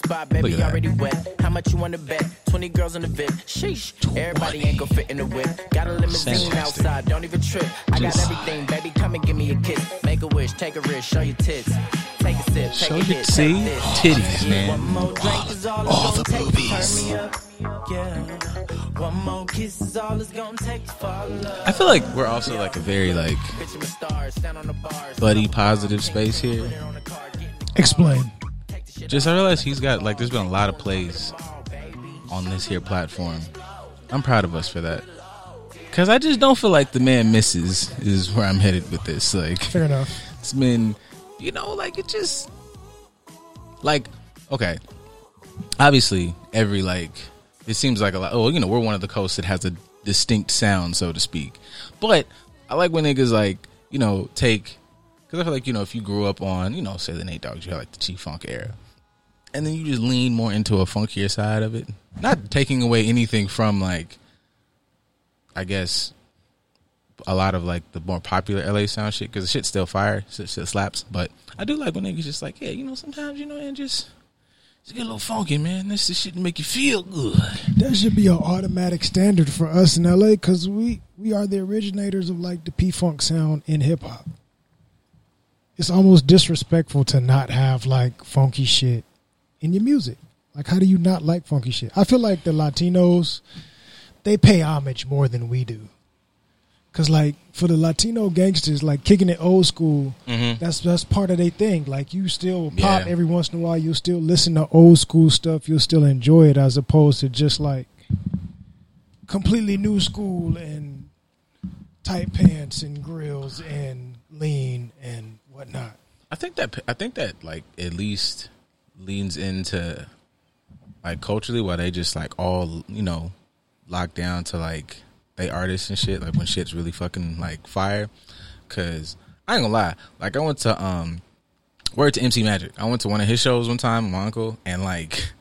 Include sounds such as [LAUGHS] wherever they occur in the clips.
the spot, baby already wet. How much you wanna bet? 20 girls in the VIP. Sheesh. Everybody ain't gonna fit in the whip. Got a limousine outside, don't even trip. I got everything, baby. Come and give me a kiss. Make a wish, take a risk, show your tits. Take a sip, take Show a your- hit. see? take this. Titties, man. One more drink is all, All the gonna take to boobies. turn me up. Yeah. One more kiss is all it's gonna take to fall in love. I feel like we're also like a very like Bitch, I'm a star, stand on the bars. buddy positive space here. Explain. Just I realized he's got like there's been a lot of plays on this here platform. I'm proud of us for that. Cause I just don't feel like the man misses is where I'm headed with this. Like Fair enough. [LAUGHS] it's been you know, like it just like okay. Obviously, every like it seems like a lot oh, you know, we're one of the coasts that has a distinct sound, so to speak. But I like when niggas like, you know, take because I feel like, you know, if you grew up on, you know, say the Nate Doggs, you had like the Chief Funk era. And then you just lean more into a funkier side of it. Not taking away anything from like I guess a lot of like the more popular LA sound shit because the shit's still fire, shit, shit slaps. But I do like when niggas just like, yeah, you know, sometimes you know, and just just get a little funky, man. This this shit make you feel good. That should be an automatic standard for us in LA because we we are the originators of like the P Funk sound in hip hop. It's almost disrespectful to not have like funky shit in your music. Like, how do you not like funky shit? I feel like the Latinos they pay homage more than we do. Cause like for the Latino gangsters, like kicking it old school, mm-hmm. that's that's part of their thing. Like you still pop Yeah. every once in a while. You'll still listen to old school stuff. You'll still enjoy it as opposed to just like completely new school and tight pants and grills and lean and whatnot. I think that I think that like at least leans into like culturally why they just like all you know locked down to like they artists and shit like when shit's really fucking like fire? Because I ain't gonna lie like I went to um word to MC Magic. I went to one of his shows one time my uncle and like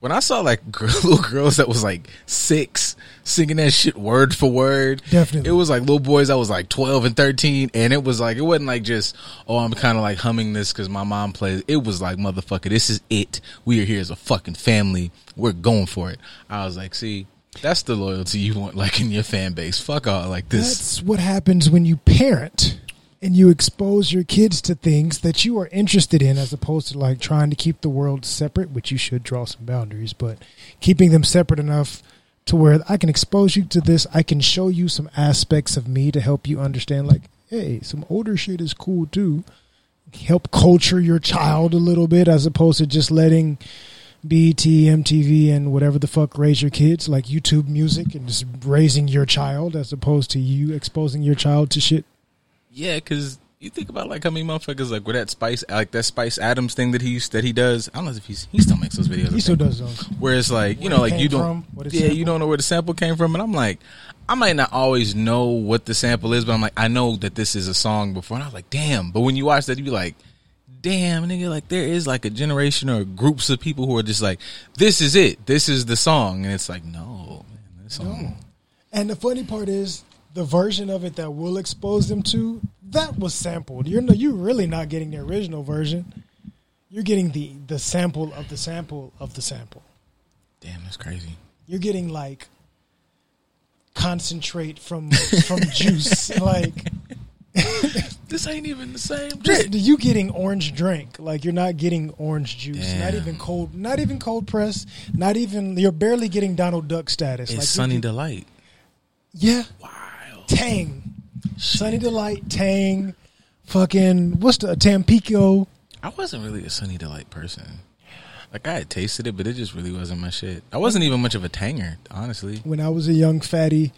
when I saw like girl, [LAUGHS] little girls that was like six singing that shit word for word, Definitely. it was like little boys that was like twelve and thirteen, and it was like it wasn't like just oh I'm kind of like humming this because my mom plays. It was like motherfucker, this is it. We are here as a fucking family. We're going for it. I was like, see, that's the loyalty you want like in your fan base. Fuck all like this. That's what happens when you parent and you expose your kids to things that you are interested in as opposed to like trying to keep the world separate, which you should draw some boundaries, but keeping them separate enough to where I can expose you to this, I can show you some aspects of me to help you understand like, hey, some older shit is cool too. Help culture your child a little bit as opposed to just letting BET, MTV, and whatever the fuck raise your kids, like YouTube music, and just raising your child as opposed to you exposing your child to shit. Yeah, because you think about like how many motherfuckers like with that Spice like that Spice Adams thing that he's that he does. I don't know if he's he still makes those videos. He still does those. Where it's like you Where know, like you don't, from, yeah, you don't know where the sample came from, and I'm like, I might not always know what the sample is, but I'm like, I know that this is a song before, and I was like, damn. But when you watch that, you be like, damn, nigga, like there is like a generation or groups of people who are just like, this is it, this is the song, and it's like, no, man, this song, And the funny part is, the version of it that we'll expose them to, that was sampled. You're no, you're really not getting the original version. You're getting the the sample of the sample of the sample. damn, that's crazy. You're getting like concentrate from from [LAUGHS] juice. Like [LAUGHS] This ain't even the same. just you getting orange drink. Like you're not getting orange juice. Not even cold. Not even cold press. Not even you're barely getting Donald Duck status. It's like Sunny Delight. Yeah. Wild. Tang. Sunny Delight, Tang, fucking what's the Tampico? I wasn't really a Sunny Delight person. Like I had tasted it, but it just really wasn't my shit. I wasn't even much of a tanger, honestly. When I was a young fatty,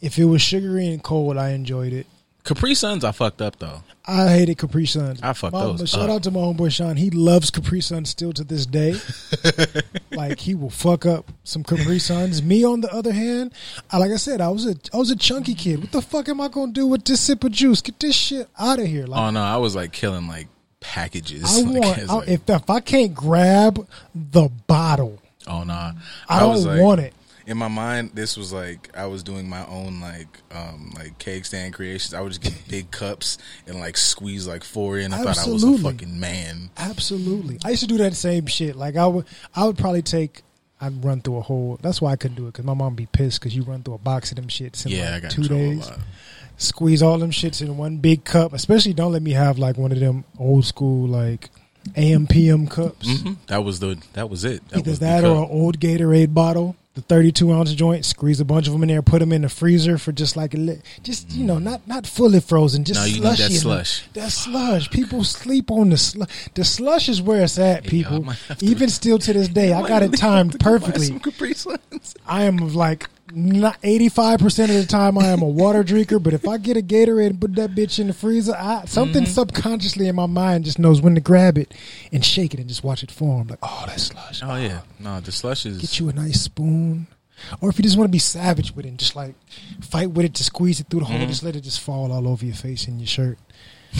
if it was sugary and cold, I enjoyed it. Capri Suns, I fucked up though. I hated Capri Suns. I fucked My- those but Shout up. out to my homeboy Sean. He loves Capri Suns still to this day. [LAUGHS] like he will fuck up some Capri Suns. Me on the other hand, I, like I said, I was a I was a chunky kid. What the fuck am I gonna do with this sip of juice? Get this shit out of here. Like Oh no, I was like killing like packages. I [LAUGHS] like, want I- like- if if I can't grab the bottle, oh nah, I don't was, like- want it. In my mind, this was like I was doing my own like um like cake stand creations. I would just get big cups and like squeeze like four in. I thought I was a fucking man. Absolutely. I used to do that same shit. Like I would, I would probably take. I'd run through a whole. That's why I couldn't do it because my mom be pissed because you run through a box of them shits in Yeah, I like got two days. Squeeze all them shits in one big cup. Especially don't let me have like one of them old school like AM PM cups. Mhm. That was the that was it. That Either was that or an old Gatorade bottle, the thirty-two ounce joint. Squeeze a bunch of them in there, put them in the freezer for just like a li- just you know not not fully frozen, just No, you need slushy that slush. That slush. People sleep on the slush. The slush is where it's at. People, I might have to- even still to this [LAUGHS] day, I got it timed perfectly. Some Capri Suns. I am like not eighty-five percent of the time I am a water drinker, but if I get a Gatorade and put that bitch in the freezer, I, something Mm-hmm. subconsciously in my mind just knows when to grab it and shake it and just watch it form. Like, oh, that's slush. Oh yeah, no, the slush is. Get you a nice spoon. Or if you just want to be savage with it and just like fight with it to squeeze it through the hole, Mm-hmm. just let it just fall all over your face and your shirt. [LAUGHS]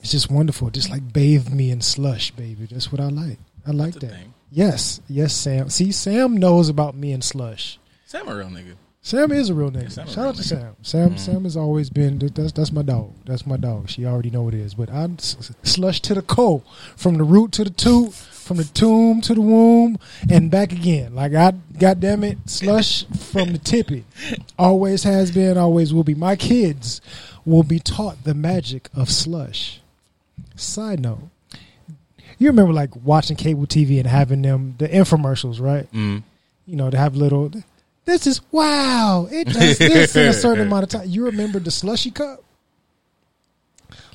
it's just wonderful. Just like bathe me in slush, baby. That's what I like. I like that. thing. Yes, yes, Sam. See, Sam knows about me and slush. Sam a real nigga. Sam is a real nigga. Sam a Shout real out to nigga. Sam. Sam Mm. Sam has always been that's that's my dog. That's my dog. She already know what it is. But I'm slush to the core, from the root to the toot, from the tomb to the womb, and back again. Like I, goddamn it, slush from the tippy. Always has been, always will be. My kids will be taught the magic of slush. Side note. You remember like watching cable TV and having them the infomercials, right? Mm. you know, to have little. This is wow! It does this in a certain amount of time. You remember the slushy cup,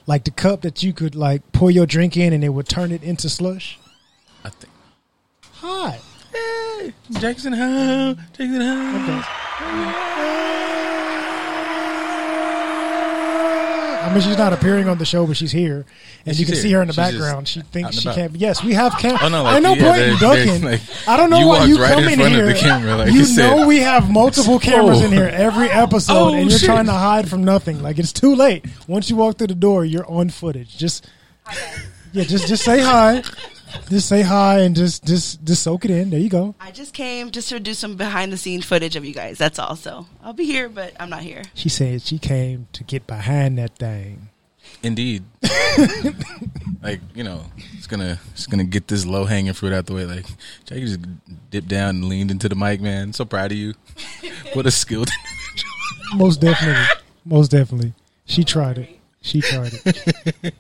like the cup that you could like pour your drink in and it would turn it into slush. I think. Hi. Hey, Jackson Howe, Jackson Howe. Okay. I mean, she's not appearing on the show, but she's here, and you can here. see her in the She's background. She thinks she can't. Yes, we have cam. [LAUGHS] Oh, no, I know yeah, point there- in there's, ducking. like- I don't know you why you right come in in front of here. the camera, like you you said. know we have multiple cameras Oh. in here every episode, Oh, and you're shit. trying to hide from nothing. Like it's too late. Once you walk through the door, you're on footage. Just yeah, just just say hi. [LAUGHS] Just say hi and just just just soak it in. There you go. I just came just to do some behind the scenes footage of you guys. That's all. So I'll be here, but I'm not here. She said she came to get behind that thing. Indeed. [LAUGHS] like you know, it's gonna it's gonna get this low hanging fruit out the way. Like Jackie just dipped down and leaned into the mic. Man, so proud of you. [LAUGHS] What a skilled. Most definitely. [LAUGHS] Most definitely. She tried it. She tried it.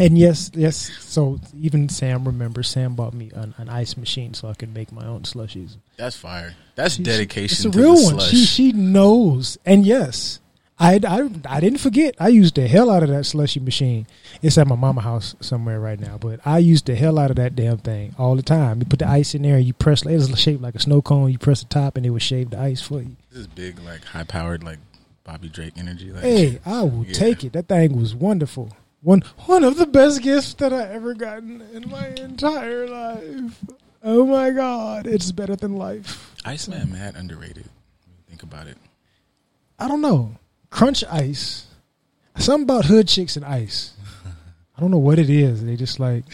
And yes, yes. So even Sam remembers. Sam bought me an, an ice machine so I could make my own slushies. That's fire. That's dedication. It's a real one. slush. She she knows. And yes, I, I I didn't forget. I used the hell out of that slushy machine. It's at my mama house somewhere right now, but I used the hell out of that damn thing all the time. You put the ice in there, and you press. It was shaped like a snow cone. You press the top, and it would shave the ice for you. This is big, like high powered, like Bobby Drake energy. Like, Hey, I [LAUGHS] will Yeah. take it. That thing was wonderful. One one of the best gifts that I ever gotten in my entire life. Oh my god, it's better than life. Iceman, mad underrated. Think about it. I don't know. Crunch ice. Something about hood chicks and ice. I don't know what it is. They just like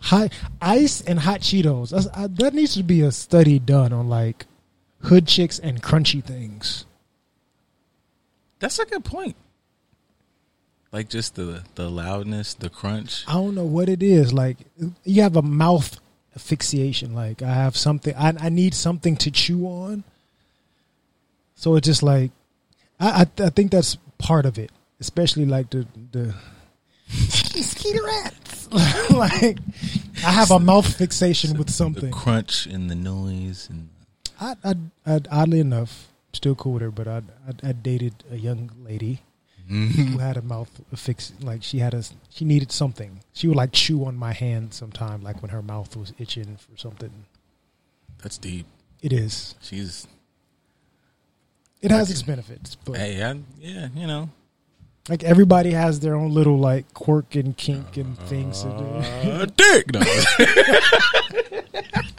hot ice and hot Cheetos. That's, I, that needs to be a study done on like hood chicks and crunchy things. That's a good point. Like just the the loudness, the crunch. I don't know what it is. Like you have a mouth asphyxiation. Like I have something. I, I need something to chew on. So it's just like I I, I think that's part of it, especially like the the mosquito rats. [LAUGHS] like I have a mouth fixation with something. The something. crunch and the noise and I, I, I oddly enough, still cool with her, but I, I I dated a young lady who had a mouth fix like she had a she needed something. She would like chew on my hand sometime, like when her mouth was itching for something. that's deep. It is. She's It has its benefits, but hey, I, yeah, you know, Like everybody has their own little like quirk and kink and things. to do. Uh, dick. [LAUGHS] [LAUGHS]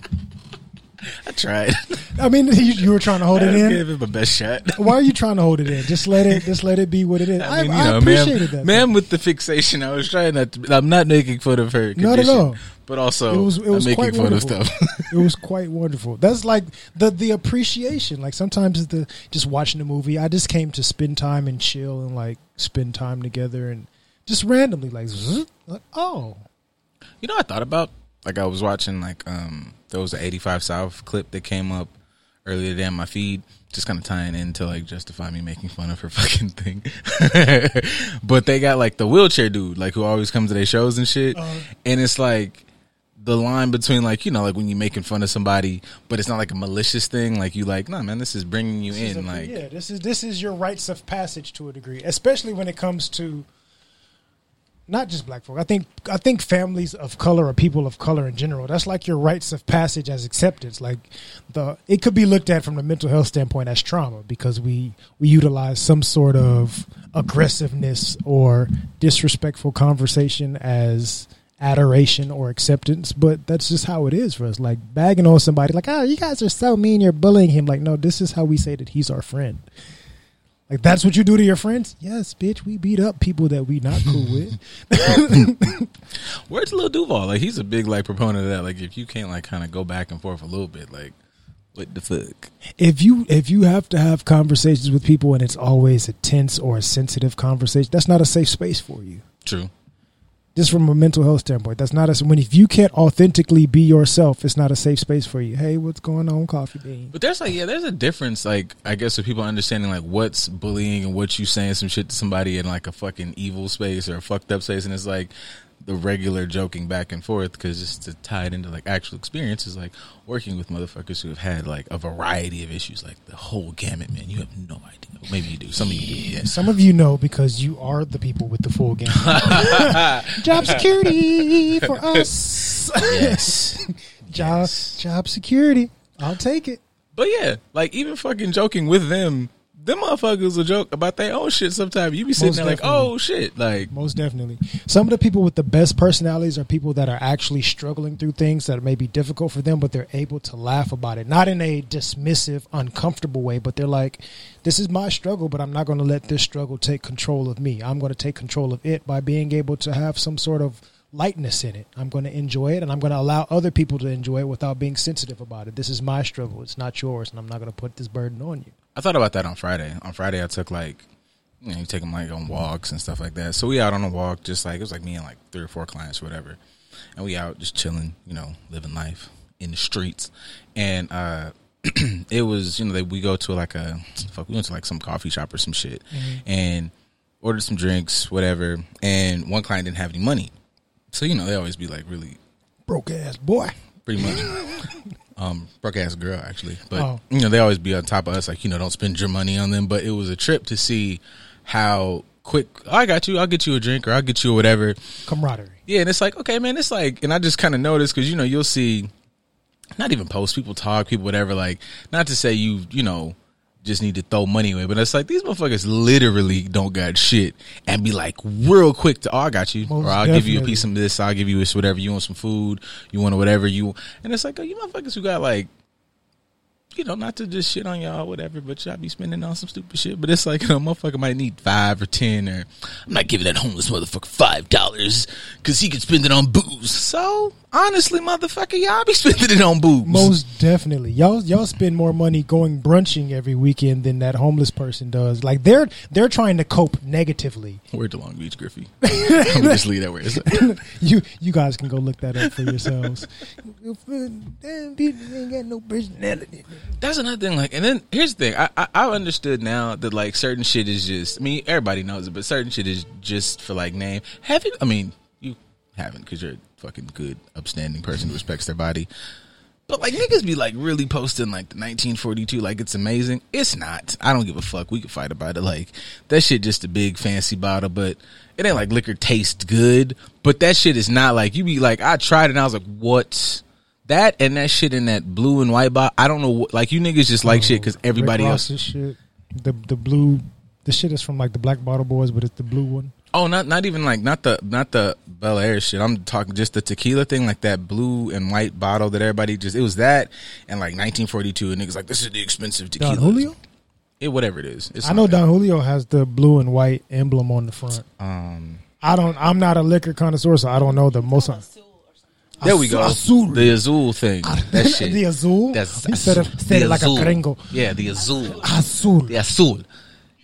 I tried. I mean, you, you were trying to hold it in. Give it my best shot. Why are you trying to hold it in? Just let it. Just let it be what it is. I, I mean, you I know, appreciated man, that. man with the fixation. I was trying not to. I'm not making fun of her. Not at all. But also, It was- it was I'm making quite fun wonderful. of stuff. [LAUGHS] it was quite wonderful. That's like the the appreciation. Like sometimes the just watching a movie, I just came to spend time and chill and like spend time together and just randomly like, zzz, like oh, You know, I thought about like I was watching like um there was an 85 South clip that came up earlier today on my feed, just kind of tying into like justify me making fun of her [LAUGHS] fucking thing. [LAUGHS] but they got like the wheelchair dude, like who always comes to their shows and shit, Uh-huh. and it's like. The line between like you know like when you're making fun of somebody, but it's not like a malicious thing. Like you like, nah, man, this is bringing you This in. a- like, yeah, this is this is your rites of passage to a degree, especially when it comes to not just black folk. I think I think families of color or people of color in general. That's like your rites of passage as acceptance. Like the it could be looked at from the mental health standpoint as trauma because we we utilize some sort of aggressiveness or disrespectful conversation as adoration or acceptance but that's just how it is for us like bagging on somebody like oh you guys are so mean you're bullying him like no this is how we say that he's our friend like that's what you do to your friends yes bitch we beat up people that we not cool with [LAUGHS] where's Lil Duval? Like he's a big like proponent of that. Like if you can't like kind of go back and forth a little bit, like what the fuck? if you if you have to have conversations with people and it's always a tense or a sensitive conversation that's not a safe space for you True. Just from a mental health standpoint that's not a when if you can't authentically be yourself it's not a safe space for you hey what's going on coffee bean But there's like yeah, there's a difference. Like I guess with people understanding like what's bullying and what you saying some shit to somebody in like a fucking evil space or a fucked up space, and it's like the regular joking back and forth because just to tie it into like actual experiences, like working with motherfuckers who have had like a variety of issues, like the whole gamut. Man, you have no idea. Maybe you do. Some of you do. Yes. Some of you know because you are the people with the full game. [LAUGHS] job security for [LAUGHS] us. Yes. [LAUGHS] job Yes. job security. I'll take it. But yeah, like even fucking joking with them, them motherfuckers will joke about their own shit. Sometimes you be sitting Most there like, oh shit, like Most definitely. Some of the people with the best personalities are people that are actually struggling through things that may be difficult for them, but they're able to laugh about it. Not in a dismissive, uncomfortable way, but they're like, this is my struggle, but I'm not going to let this struggle take control of me. I'm going to take control of it by being able to have some sort of lightness in it. I'm going to enjoy it and I'm going to allow other people to enjoy it without being sensitive about it. This is my struggle. It's not yours, and I'm not going to put this burden on you. I thought about that on Friday. On Friday, I took like, you know, you take them like on walks and stuff like that. So we out on a walk, just like it was like me and like three or four clients, or whatever, and we out just chilling, you know, living life in the streets. And uh [CLEARS THROAT] it was, you know, they, we go to like a fuck, we went to like some coffee shop or some shit, and ordered some drinks, whatever. And one client didn't have any money, so you know they always be like really Broke ass boy. pretty much. [LAUGHS] Um, broke ass girl actually, but Oh. you know they always be on top of us, like you know don't spend your money on them. But it was a trip to see how quick "Oh, I got you, I'll get you a drink or I'll get you whatever. Camaraderie. Yeah, and it's like okay, man, it's like, and I just kind of noticed because you know you'll see, not even post people talk people whatever. Like not to say you you know just need to throw money away, but it's like these motherfuckers literally don't got shit and be like real quick to oh I got you Most or I'll give you a piece of this, I'll give you this whatever you want some food, you want whatever you and it's like oh you motherfuckers who got like you know, not to just shit on y'all, whatever, but y'all be spending on some stupid shit. But it's like, [LAUGHS] you know, motherfucker might need five or ten, or I'm not giving that homeless motherfucker five dollars because he could spend it on booze. So honestly, motherfucker, y'all be [LAUGHS] spending it on booze. Most definitely, y'all y'all spend more money going brunching every weekend than that homeless person does. Like they're they're trying to cope negatively. Word to Long Beach, Griffey. [LAUGHS] I'm just leave that where it's at. [LAUGHS] you you guys can go look that up for yourselves. Damn, people ain't got no personality. That's another thing. Like, and then here's the thing. I, I I understood now that like certain shit is just. I mean, everybody knows it, but certain shit is just for like name. Have you? I mean, you haven't because you're a fucking good, upstanding person who respects their body. But like niggas be like really posting like the 1942 like it's amazing. It's not. I don't give a fuck. We can fight about it. Like that shit just a big fancy bottle, but it ain't like liquor tastes good. But that shit is not like you be like I tried it and I was like what. That and that shit in that blue and white bottle. I don't know. What, like you niggas just like shit because everybody else. Shit. The the blue The shit is from like the Black Bottle Boys, but it's the blue one. Oh, not not even like not the not the Belaire shit. I'm talking just the tequila thing, like that blue and white bottle that everybody just. It was that and like 1942, and niggas like this is the expensive tequila. Don Julio. It, whatever it is. It's I know Don Julio has the blue and white emblem on the front. Um, I don't. I'm not a liquor connoisseur, so I don't know the most. there we go. Azul. The Azul thing. That [LAUGHS] shit. the azul. That's He said it, said it like Azul. a gringo. Yeah, the Azul. Azul. The Azul.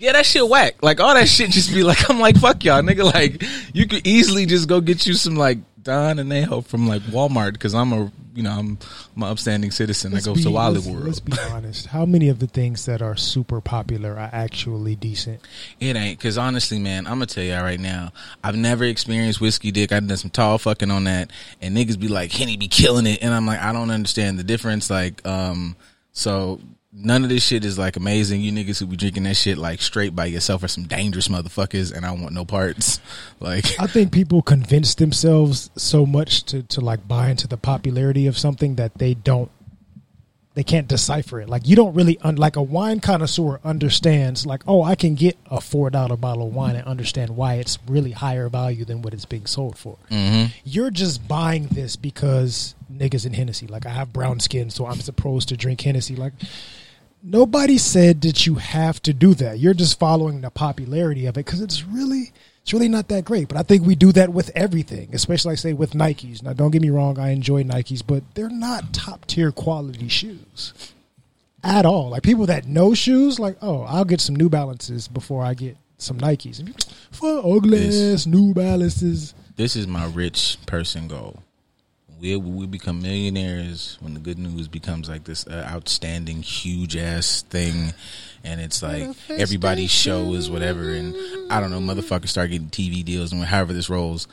Yeah, that shit whack. Like all that shit just be like, I'm like, fuck y'all, nigga. Like you could easily just go get you some like Don and Ajo from like Walmart because I'm a, you know, I'm, I'm an upstanding citizen Let's that goes to Wally let's- World. Let's be [LAUGHS] honest. How many of the things that are super popular are actually decent? It ain't because honestly, man, I'm gonna tell y'all right now. I've never experienced whiskey dick. I've done some tall fucking on that, and niggas be like, Henny be killing it, and I'm like, I don't understand the difference. Like, um, so none of this shit is like amazing. You niggas who be drinking that shit like straight by yourself are some dangerous motherfuckers, and I want no parts. [LAUGHS] Like, I think people convince themselves so much to, to like buy into the popularity of something that they don't they can't decipher it. Like you don't really un- like a wine connoisseur understands like oh I can get a four dollar bottle of wine and understand why it's really higher value than what it's being sold for. Mm-hmm. You're just buying this because niggas in Hennessy. Like I have brown skin, so I'm supposed to drink Hennessy. Like nobody said that you have to do that. You're just following the popularity of it because it's really it's really not that great. But I think we do that with everything, especially I say with Nikes. Now, don't get me wrong, I enjoy Nikes, but they're not top tier quality shoes at all. Like people that know shoes, like oh, I'll get some New Balances before I get some Nikes. And people, For ugly ass New Balances. this is my rich person goal. We we become millionaires when the good news becomes like this uh, outstanding, huge ass thing, and it's like everybody's show is whatever, and I don't know, motherfuckers start getting TV deals and however this rolls.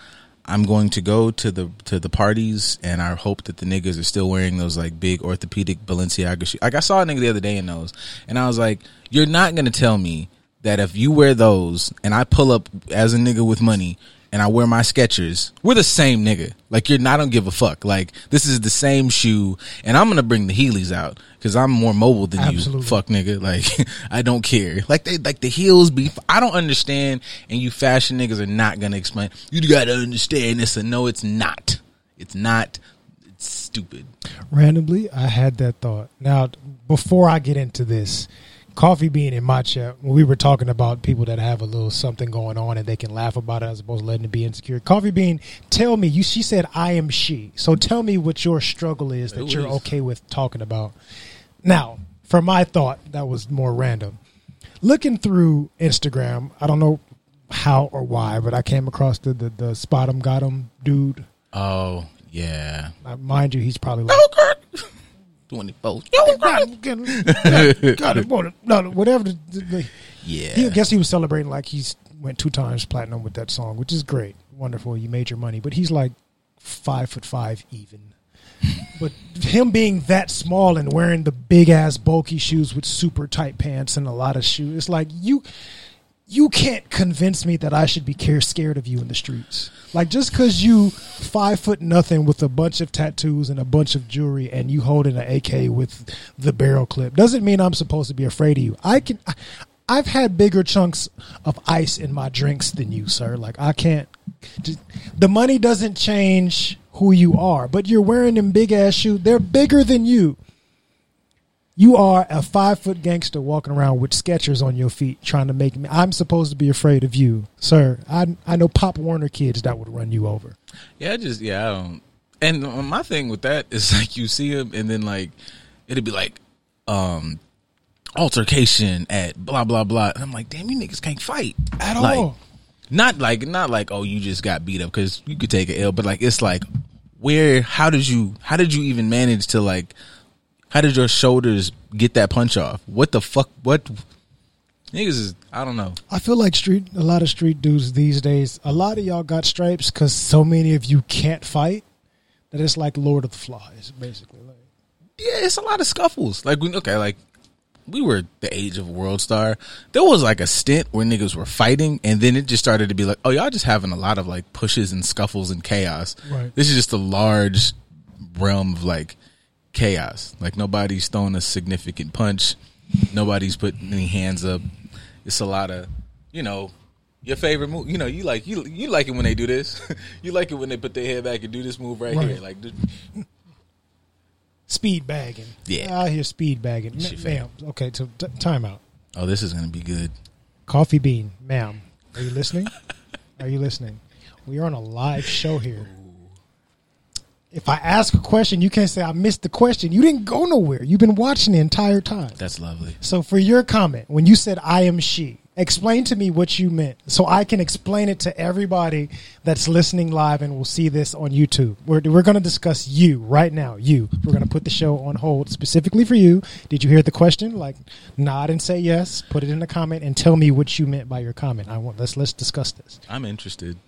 I'm going to go to the to the parties, and I hope that the niggas are still wearing those like big orthopedic Balenciaga shoes. Like I saw a nigga the other day in those, and I was like, "You're not gonna tell me that if you wear those, and I pull up as a nigga with money, and I wear my Skechers, we're the same nigga. Like you're not, I don't give a fuck. Like this is the same shoe, and I'm gonna bring the Heelys out because I'm more mobile than Absolutely. you. Fuck nigga, like [LAUGHS] I don't care. Like they, like the heels be. I don't understand, and you fashion niggas are not gonna explain. You gotta understand this, and no, it's not. It's not. It's stupid. randomly i had that thought now before i get into this coffee bean in my chat when we were talking about people that have a little something going on and they can laugh about it as opposed to letting it be insecure. Coffee bean tell me you she said i am she. So tell me what your struggle is that Who you're is? okay with talking about. Now for my thought that was more random. Looking through instagram i don't know how or why but i came across the the, the spot 'em got 'em dude. Oh yeah. uh, mind you he's probably like [LAUGHS] Twenty four. got it, got it, got it, want. No, no, whatever. The, the, the- Yeah. he, I guess he was celebrating like he's went two times platinum with that song, which is great, wonderful. You made your money, but he's like five foot five even. [LAUGHS] but him being that small and wearing the big ass bulky shoes with super tight pants and a lot of shoes, it's like you. You can't convince me that I should be care scared of you in the streets. Like just because you five foot nothing with a bunch of tattoos and a bunch of jewelry and you holding an AK with the barrel clip doesn't mean I'm supposed to be afraid of you. I can. I, I've had bigger chunks of ice in my drinks than you, sir. Like I can't. just- The money doesn't change who you are, but you're wearing them big ass shoes. They're bigger than you. You are a five foot gangster walking around with Skechers on your feet, trying to make me. I'm supposed to be afraid of you, sir. I I know Pop Warner kids that would run you over. Yeah, I just yeah, I don't. And my thing with that is [LAUGHS] like you see him, and then like it'd be like um altercation at blah blah blah, and I'm like, damn, you niggas can't fight At Like, all. Not like not like oh you just got beat up because you could take an L, but like it's like where how did you how did you even manage to like how did your shoulders get that punch off? What the fuck? What niggas is I don't know. I feel like street a lot of street dudes these days. A lot of y'all got stripes because so many of you can't fight that it's like Lord of the Flies, basically. Like, yeah, it's a lot of scuffles. Like we okay, like we were the age of World Star. There was like a stint where niggas were fighting, and then it just started to be like, oh, y'all just having a lot of like pushes and scuffles and chaos. Right. This is just a large realm of like chaos. Like nobody's throwing a significant punch. Nobody's putting any hands up. It's a lot of you know, your favorite move. You know, you like you you like it when they do this. [LAUGHS] you like it when they put their head back and do this move right, Right. here. Like, Speed bagging. Yeah. I hear speed bagging. Ma- ma'am. Okay, so t- time out. oh, this is gonna be good. Coffee bean, ma'am. Are you listening? [LAUGHS] Are you listening? We are on a live show here. If I ask a question, you can't say I missed the question. You didn't go nowhere. You've been watching the entire time. That's lovely. So for your comment, when you said I am she, explain to me what you meant so I can explain it to everybody that's listening live and will see this on YouTube. We're, we're going to discuss you right now. You. We're going to put the show on hold specifically for you. Did you hear the question? Like nod and say yes, put it in the comment and tell me what you meant by your comment. I want let's let's discuss this. I'm interested.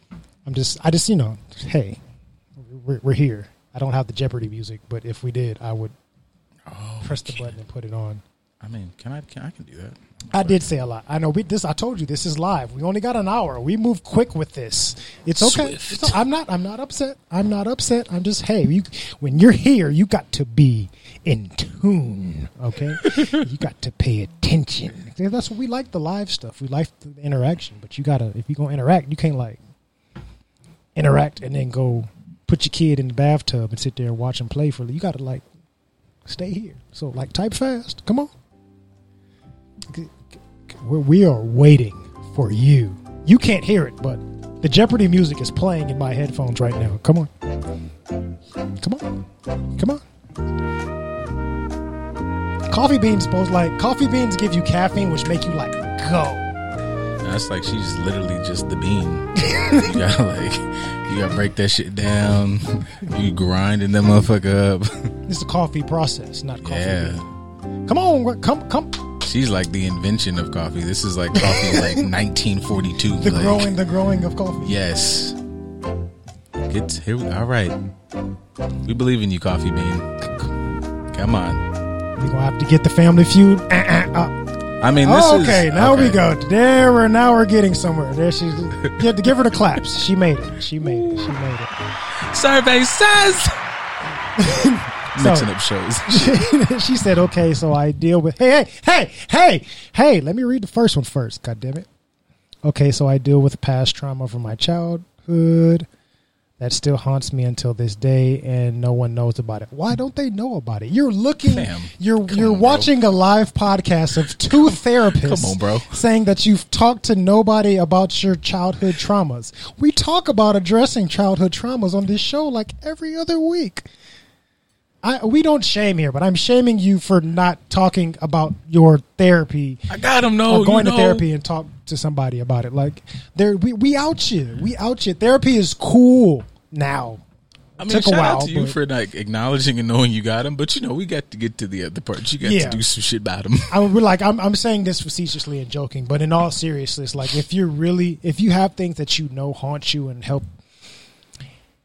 I'm just I just, you know, hey, we're, we're here. I don't have the Jeopardy music, but if we did, I would Oh, press the button and put it on. I mean, can I? Can I can do that? I did say a lot. I know we this. I told you this is live. We only got an hour. We move quick with this. It's okay. It's- I'm not. I'm not upset. I'm not upset. I'm just hey. You when you're here, you got to be in tune. Okay, [LAUGHS] you got to pay attention. That's what we like. The live stuff. We like the interaction. But you gotta. If you gonna interact, you can't like interact and then go put your kid in the bathtub and sit there and watch him play for. You gotta like stay here. So like type fast. Come on. We are waiting for you. You can't hear it, but the Jeopardy music is playing in my headphones right now. Come on. Come on. Come on. Coffee beans supposed like coffee beans give you caffeine which make you like go. That's like she's literally just the bean. you gotta [LAUGHS] like, you gotta break that shit down. You grinding that motherfucker up. [LAUGHS] It's a coffee process, not coffee. Yeah. bean. Come on, come come She's like the invention of coffee. This is like coffee like [LAUGHS] 1942. the like, growing the growing of coffee. Yes. Get here. We, all right. We believe in you, coffee bean. Come on. We're gonna have to get the family feud. [CLEARS THROAT] Uh, uh, uh. I mean, this Oh, is okay, now we go. There we're now we're getting somewhere. There she you have to give her the claps. She made it. She made it. She made it. Survey says. [LAUGHS] Mixing So- up shows. [LAUGHS] she said, "Okay, so I deal with hey, hey, hey, hey, hey. Let me read the first one first. God damn it. Okay, so I deal with past trauma from my childhood that still haunts me until this day, and no one knows about it. Why don't they know about it? You're looking, Fam, you're you're on, bro. watching a live podcast of two therapists. [LAUGHS] Come on, bro. saying that you've talked to nobody about your childhood traumas. We talk about addressing childhood traumas on this show like every other week. I, we don't shame here, but I'm shaming you for not talking about your therapy I got him. No, or going you to know. therapy and talk to somebody about it. Like there, we we out you. We out you. Therapy is cool now. I mean, Took a shout while, out to you for like acknowledging and knowing you got him, but you know we got to get to the other part. You got Yeah. to do some shit about him. I would like I'm I'm saying this facetiously and joking, but in all seriousness, like if you're really if you have things that you know haunt you and help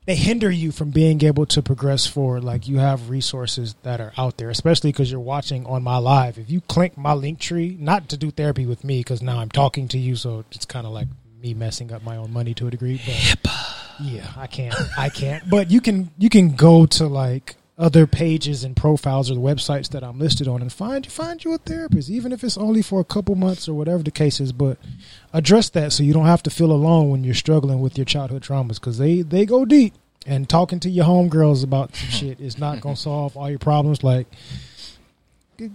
they hinder you from being able to progress forward, like you have resources that are out there, especially because you're watching on my live. If you click my Linktree, not to do therapy with me, because now I'm talking to you, so it's kind of like me messing up my own money to a degree. But yeah, I can't. I can't. But you can you can go to like other pages and profiles or the websites that I'm listed on and find find you a therapist, even if it's only for a couple months or whatever the case is. But address that so you don't have to feel alone when you're struggling with your childhood traumas because they they go deep. And talking to your homegirls about some [LAUGHS] shit is not gonna solve all your problems. Like, I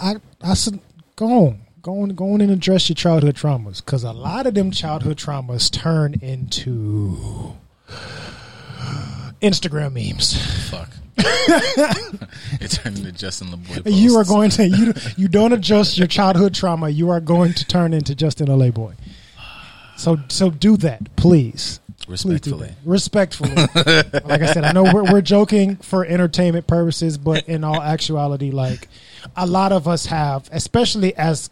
I I said, go on. Go on, go on and address your childhood traumas because a lot of them childhood traumas turn into Instagram memes. Fuck. [LAUGHS] it turned into Justin Laboy. You are going to you [LAUGHS] you don't adjust your childhood trauma. You are going to turn into Justin Laboy. So so do that, please. Please respectfully. that. Respectfully. [LAUGHS] like I said, I know we're, we're joking for entertainment purposes, but in all actuality, like a lot of us have, especially as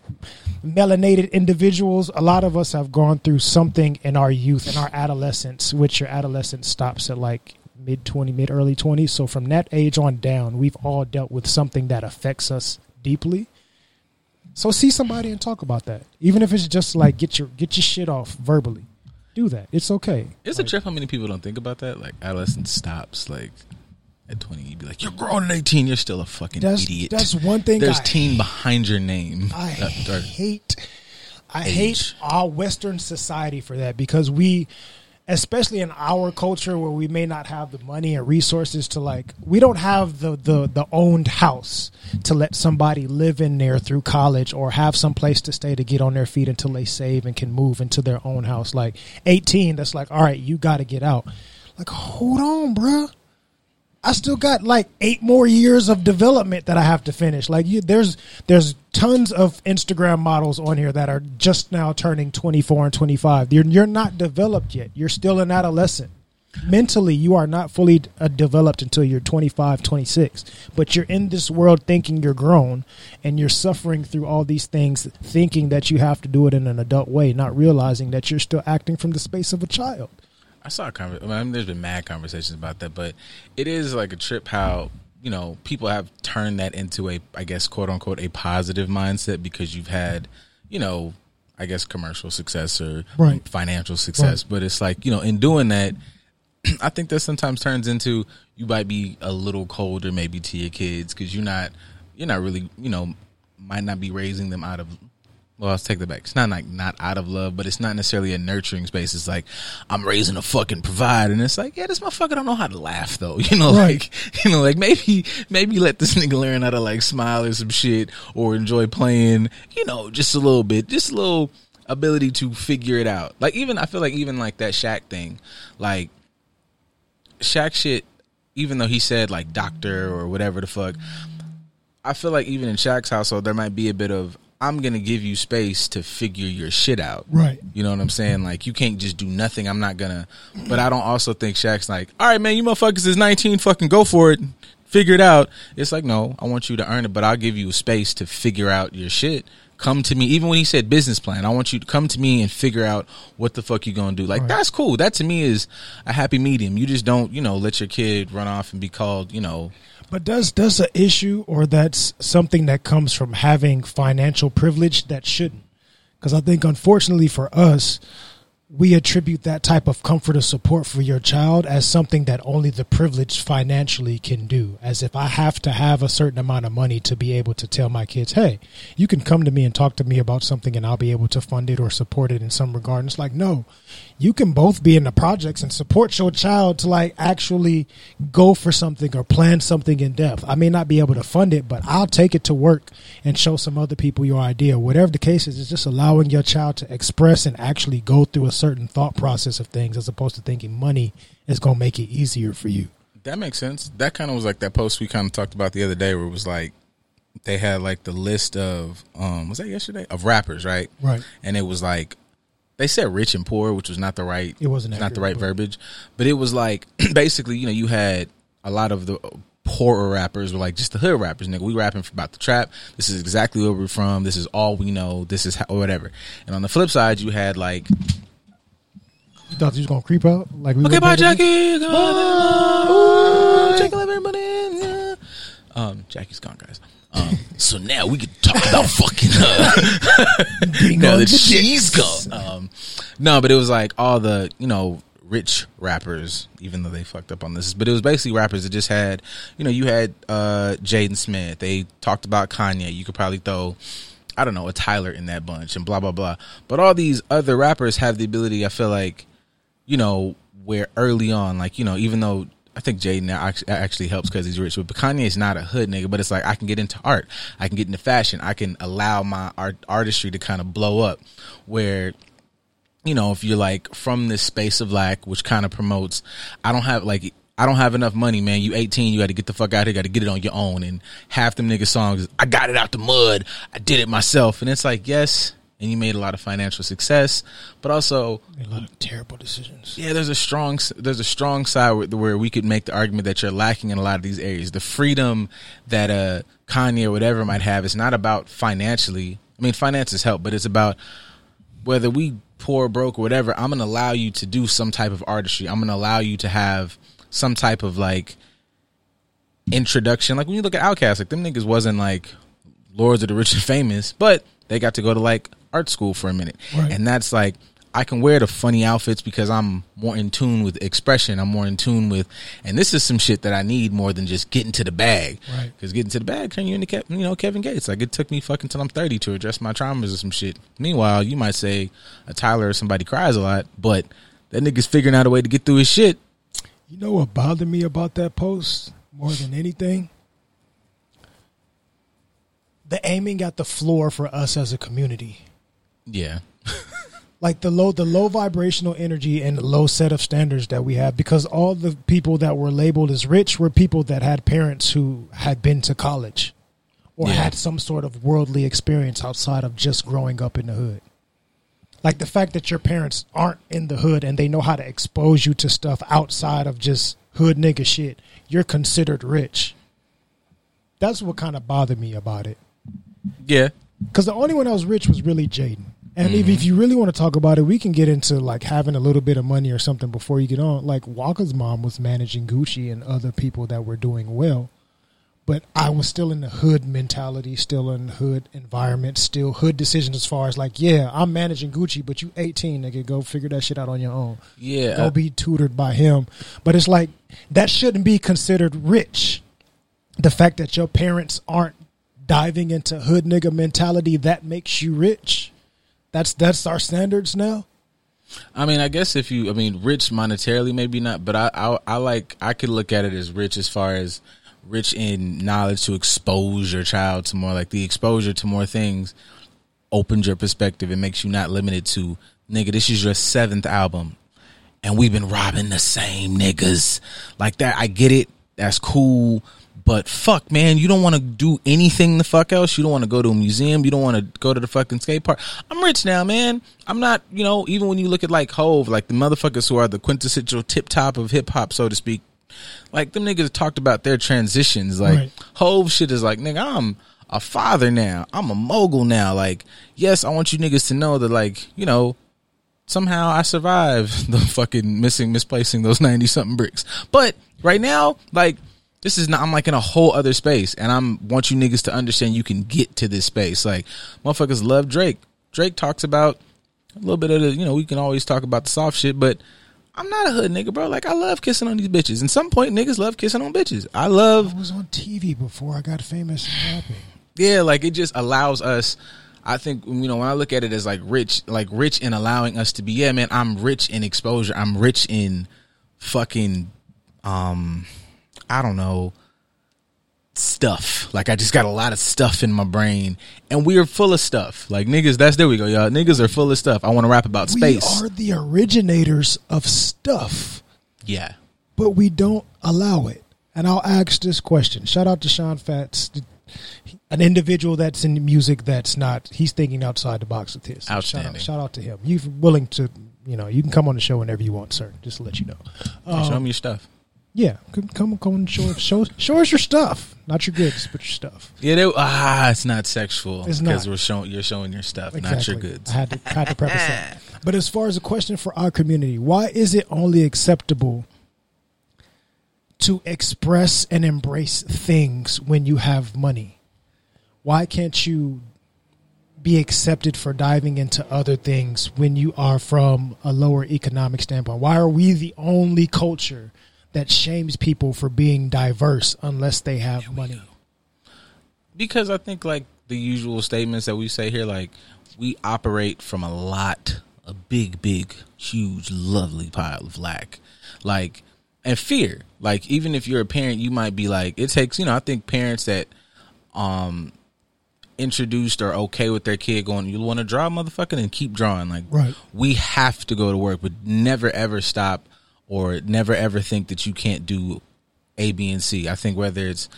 melanated individuals, a lot of us have gone through something in our youth, in our adolescence, which your adolescence stops at like mid 20, mid early 20s. So from that age on down, we've all dealt with something that affects us deeply. So see somebody and talk about that. Even if it's just like get your get your shit off verbally. Do that. It's okay. It's a trip how many people don't think about that. Like adolescence stops like at twenty. You'd be like, "You're grown at eighteen. You're still a fucking That's idiot." that's one thing There's I teen behind your name. I Uh, hate I age. hate our Western society for that because we, especially in our culture where we may not have the money and resources to like, we don't have the the the owned house to let somebody live in there through college or have some place to stay to get on their feet until they save and can move into their own house. Like eighteen, that's like, all right, you got to get out. Like, hold on, bruh. I still got like eight more years of development that I have to finish. Like you, there's there's tons of Instagram models on here that are just now turning 24 and 25. You're you're not developed yet. You're still an adolescent. Mentally, you are not fully uh, developed until you're 25, 26. But you're in this world thinking you're grown and you're suffering through all these things thinking that you have to do it in an adult way, not realizing that you're still acting from the space of a child. I saw a conversation. I mean, there's been mad conversations about that, but it is like a trip how you know people have turned that into a, I guess, quote unquote, a positive mindset because you've had, you know, I guess commercial success or Right. financial success. But it's like you know, in doing that, [CLEARS THROAT] I think that sometimes turns into you might be a little colder maybe to your kids because you're not you're not really you know might not be raising them out of well let's take that back. It's not like not out of love but it's not necessarily a nurturing space. It's like i'm raising a fucking provide. And it's like yeah this motherfucker don't know how to laugh though. [LAUGHS] You know Right. like you know like maybe maybe let this nigga learn how to like smile or some shit or enjoy playing you know just a little bit just a little ability to figure it out. Like even i feel like even like that Shaq thing like Shaq shit, even though he said like doctor or whatever the fuck, I feel like even in Shaq's household there might be a bit of I'm gonna give you space to figure your shit out. Right. You know what I'm saying? Like you can't just do nothing. I'm not gonna but I don't also think Shaq's like, all right man, you motherfuckers is nineteen, fucking go for it. Figure it out. It's like, no, I want you to earn it, but I'll give you space to figure out your shit. Come to me, even when he said business plan, I want you to come to me and figure out what the fuck you gonna do. Like, that's cool. That to me is a happy medium. You just don't, you know, let your kid run off and be called, you know, But does does an issue or that's something that comes from having financial privilege that shouldn't? Because I think unfortunately for us, we attribute that type of comfort or support for your child as something that only the privileged financially can do. As if I have to have a certain amount of money to be able to tell my kids, hey, you can come to me and talk to me about something and I'll be able to fund it or support it in some regard. And it's like, no, you can both be in the projects and support your child to like actually go for something or plan something in depth. I may not be able to fund it, but I'll take it to work and show some other people your idea. Whatever the case is, it's just allowing your child to express and actually go through a certain thought process of things as opposed to thinking money is going to make it easier for you. That makes sense. That kind of was like that post we kind of talked about the other day, where it was like they had like the list of um was that yesterday of rappers, right? Right. And it was like they said rich and poor, which was not the right. It wasn't not the right but- verbiage, but it was like [CLEARS THROAT] basically, you know, you had a lot of the poorer rappers were like just the hood rappers, nigga. We rapping about the trap. This is exactly where we're from. This is all we know. This is how, or whatever. And on the flip side, you had like You thought you was going to creep out? Like we Okay, bye, Jackie. Ooh, Jackie, love everybody. Yeah. Um, Jackie's gone, guys. Um, so now we can talk about [LAUGHS] fucking uh, [LAUGHS] Being now that the she's gone. Um, no, but it was like all the you know rich rappers, even though they fucked up on this. But it was basically rappers that just had, you know, you had uh, Jaden Smith. They talked about Kanye. You could probably throw. I don't know, a Tyler in that bunch and blah blah blah. But all these other rappers have the ability, I feel like, you know, where early on, like, you know, even though I think Jaden actually helps because he's rich, but Kanye is not a hood nigga, but it's like I can get into art, I can get into fashion, I can allow my art artistry to kind of blow up where you know, if you're like from this space of lack, which kind of promotes, I don't have like, I don't have enough money, man. You 18, you got to get the fuck out here, got to get it on your own. And half them nigga songs, I got it out the mud, I did it myself. And it's like, yes, and you made a lot of financial success, but also, Made a lot of terrible decisions. yeah, there's a strong, there's a strong side where, where we could make the argument that you're lacking in a lot of these areas. The freedom that uh Kanye or whatever might have is not about financially. I mean, finances help, but it's about whether we poor, broke, or whatever, I'm gonna allow you to do some type of artistry. I'm gonna allow you to have some type of like introduction. Like when you look at Outkast, like them niggas wasn't like lords of the rich and famous, but they got to go to like art school for a minute, Right. and that's like I can wear the funny outfits because I'm more in tune with expression. I'm more in tune with, and this is some shit that I need more than just getting to the bag. Right. Because getting to the bag turn you into you know Kevin Gates. Like it took me fucking till I'm 30 to address my traumas or some shit. Meanwhile, you might say a Tyler or somebody cries a lot, but that nigga's figuring out a way to get through his shit. You know what bothered me about that post more than anything? The aiming at the floor for us as a community. Yeah. Like the low the low vibrational energy and the low set of standards that we have because all the people that were labeled as rich were people that had parents who had been to college or Yeah. had some sort of worldly experience outside of just growing up in the hood. Like the fact that your parents aren't in the hood and they know how to expose you to stuff outside of just hood nigga shit, you're considered rich. That's what kind of bothered me about it. Yeah. Because the only one that was rich was really Jaden. And if, if you really want to talk about it, we can get into like having a little bit of money or something before you get on. Like Walker's mom was managing Gucci and other people that were doing well. But I was still in the hood mentality, still in the hood environment, still hood decisions as far as like, yeah, I'm managing Gucci, but you 18, nigga, go figure that shit out on your own. Yeah. Go be tutored by him. But it's like that shouldn't be considered rich. The fact that your parents aren't diving into hood nigga mentality that makes you rich. That's that's our standards now. I mean, I guess if you, I mean, rich monetarily, maybe not, but I, I, I like, I could look at it as rich as far as rich in knowledge to expose your child to more, like the exposure to more things opens your perspective. It makes you not limited to, nigga, this is your seventh album and we've been robbing the same niggas like that. I get it. That's cool. But fuck, man, you don't want to do anything the fuck else. You don't want to go to a museum. You don't want to go to the fucking skate park. I'm rich now, man. I'm not, you know, even when you look at like Hove, like the motherfuckers who are the quintessential tip top of hip hop, so to speak, like them niggas talked about their transitions. Like Right. Hove shit is like, nigga, I'm a father now. I'm a mogul now. Like, yes, I want you niggas to know that, like, you know, somehow I survived [LAUGHS] the fucking missing, misplacing those 90 something bricks. But right now, like, this is not, I'm like in a whole other space and I'm, want you niggas to understand you can get to this space. Like, motherfuckers love Drake. Drake talks about a little bit of the, you know, we can always talk about the soft shit, but I'm not a hood nigga, bro. Like, I love kissing on these bitches. And some point, niggas love kissing on bitches. I love I was on TV before I got famous and rapping. yeah, like it just allows us. I think you know when I look at it as like rich, like rich in allowing us to be. Yeah, man, I'm rich in exposure. I'm rich in fucking, um, I don't know, stuff. Like I just got a lot of stuff in my brain, and we are full of stuff. Like niggas, that's there we go, y'all. Niggas are full of stuff. I want to rap about space. We are the originators of stuff, yeah, but we don't allow it. And I'll ask this question. Shout out to Sean Fats, an individual that's in music that's not. He's thinking outside the box with his. So Shout Outstanding. out, shout out to him. You're willing to, you know, you can come on the show whenever you want, sir. Just to let you know. show um, me your stuff. Yeah, come come come and show show show us your stuff, not your goods, but your stuff. Yeah, they, ah, it's not sexual It's because we're showing you're showing your stuff, not your goods. I had to had to preface that. [LAUGHS] But as far as a question for our community, why is it only acceptable to express and embrace things when you have money? Why can't you be accepted for diving into other things when you are from a lower economic standpoint? Why are we the only culture that shames people for being diverse unless they have money? because I think like the usual statements that we say here, like we operate from a lot, a big, big, huge, lovely pile of lack, like and fear. Like even if you're a parent, you might be like, it takes. You know, I think parents that um introduced or okay with their kid going, you want to draw, motherfucker, and keep drawing. Like Right. we have to go to work, but never ever stop or never ever think that you can't do A, B, and C. I think whether it's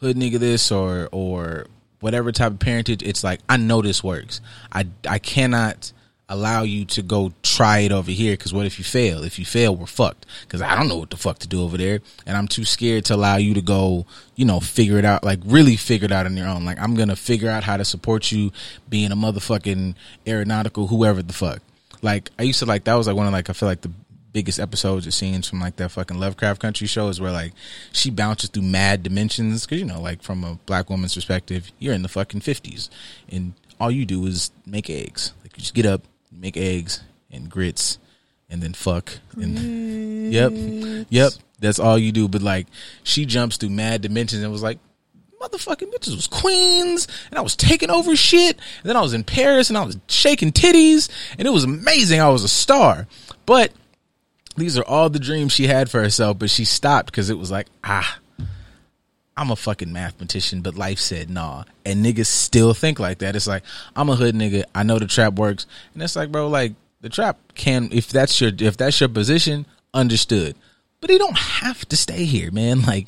hood nigga this or or whatever type of parentage, it's like I know this works. I I cannot allow you to go try it over here because what if you fail? If you fail, we're fucked because I don't know what the fuck to do over there, and I'm too scared to allow you to go, you know, figure it out, like really figure it out on your own. Like I'm gonna figure out how to support you being a motherfucking aeronautical whoever the fuck. Like I used to like that was like one of like I feel like the biggest episodes or scenes from like that fucking Lovecraft Country show is where like she bounces through mad dimensions. Because you know like from a black woman's perspective you're in the fucking fifties and all you do is make eggs. Like you just get up make eggs and grits and then fuck. And yep yep that's all you do. But like she jumps through mad dimensions and was like motherfucking bitches was queens and I was taking over shit. And then I was in Paris and I was shaking titties and it was amazing. I was a star. But these are all the dreams she had for herself but she stopped because it was like ah I'm a fucking mathematician, but life said nah. And niggas still think like that. It's like, I'm a hood nigga. I know the trap works. And it's like, bro, like the trap can if that's your if that's your position, understood. But you don't have to stay here, man. Like